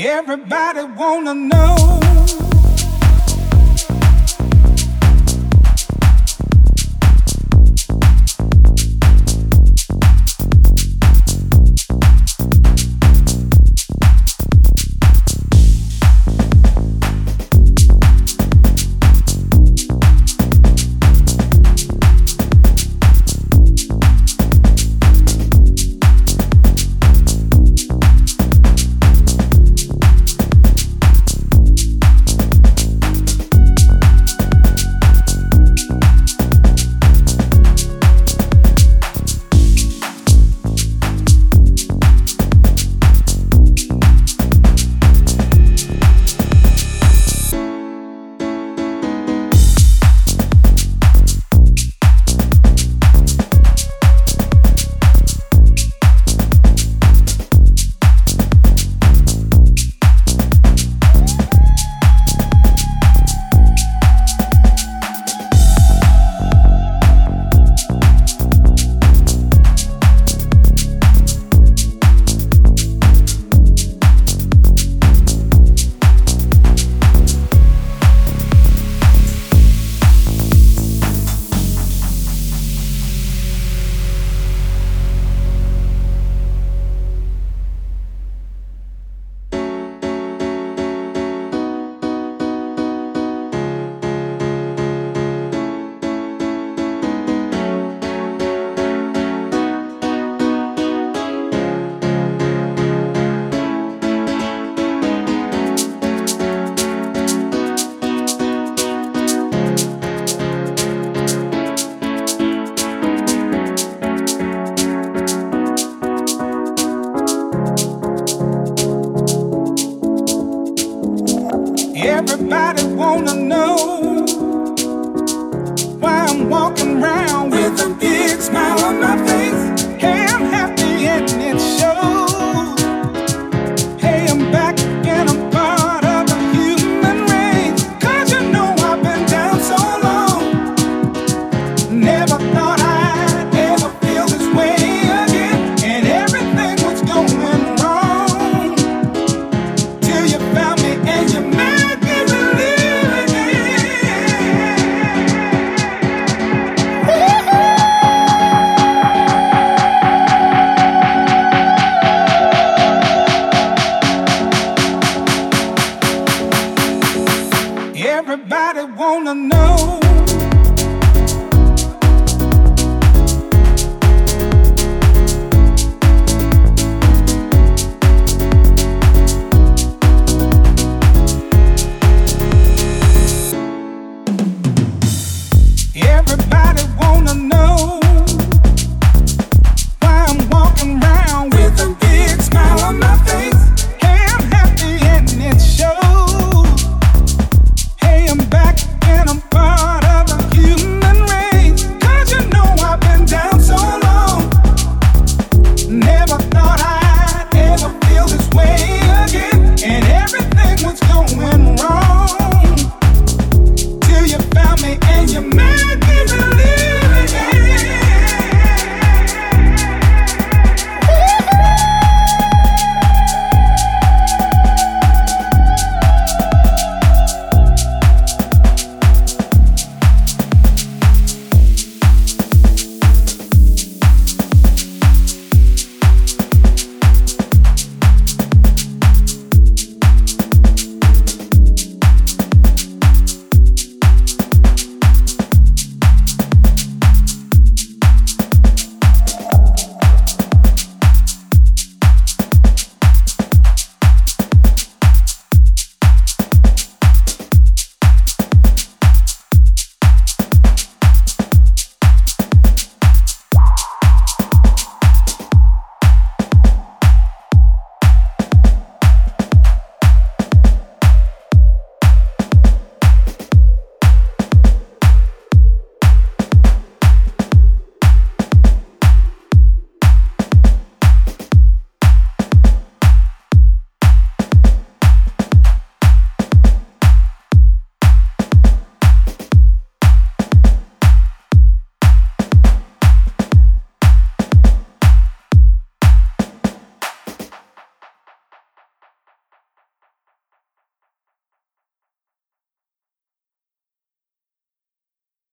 Everybody wanna know. Know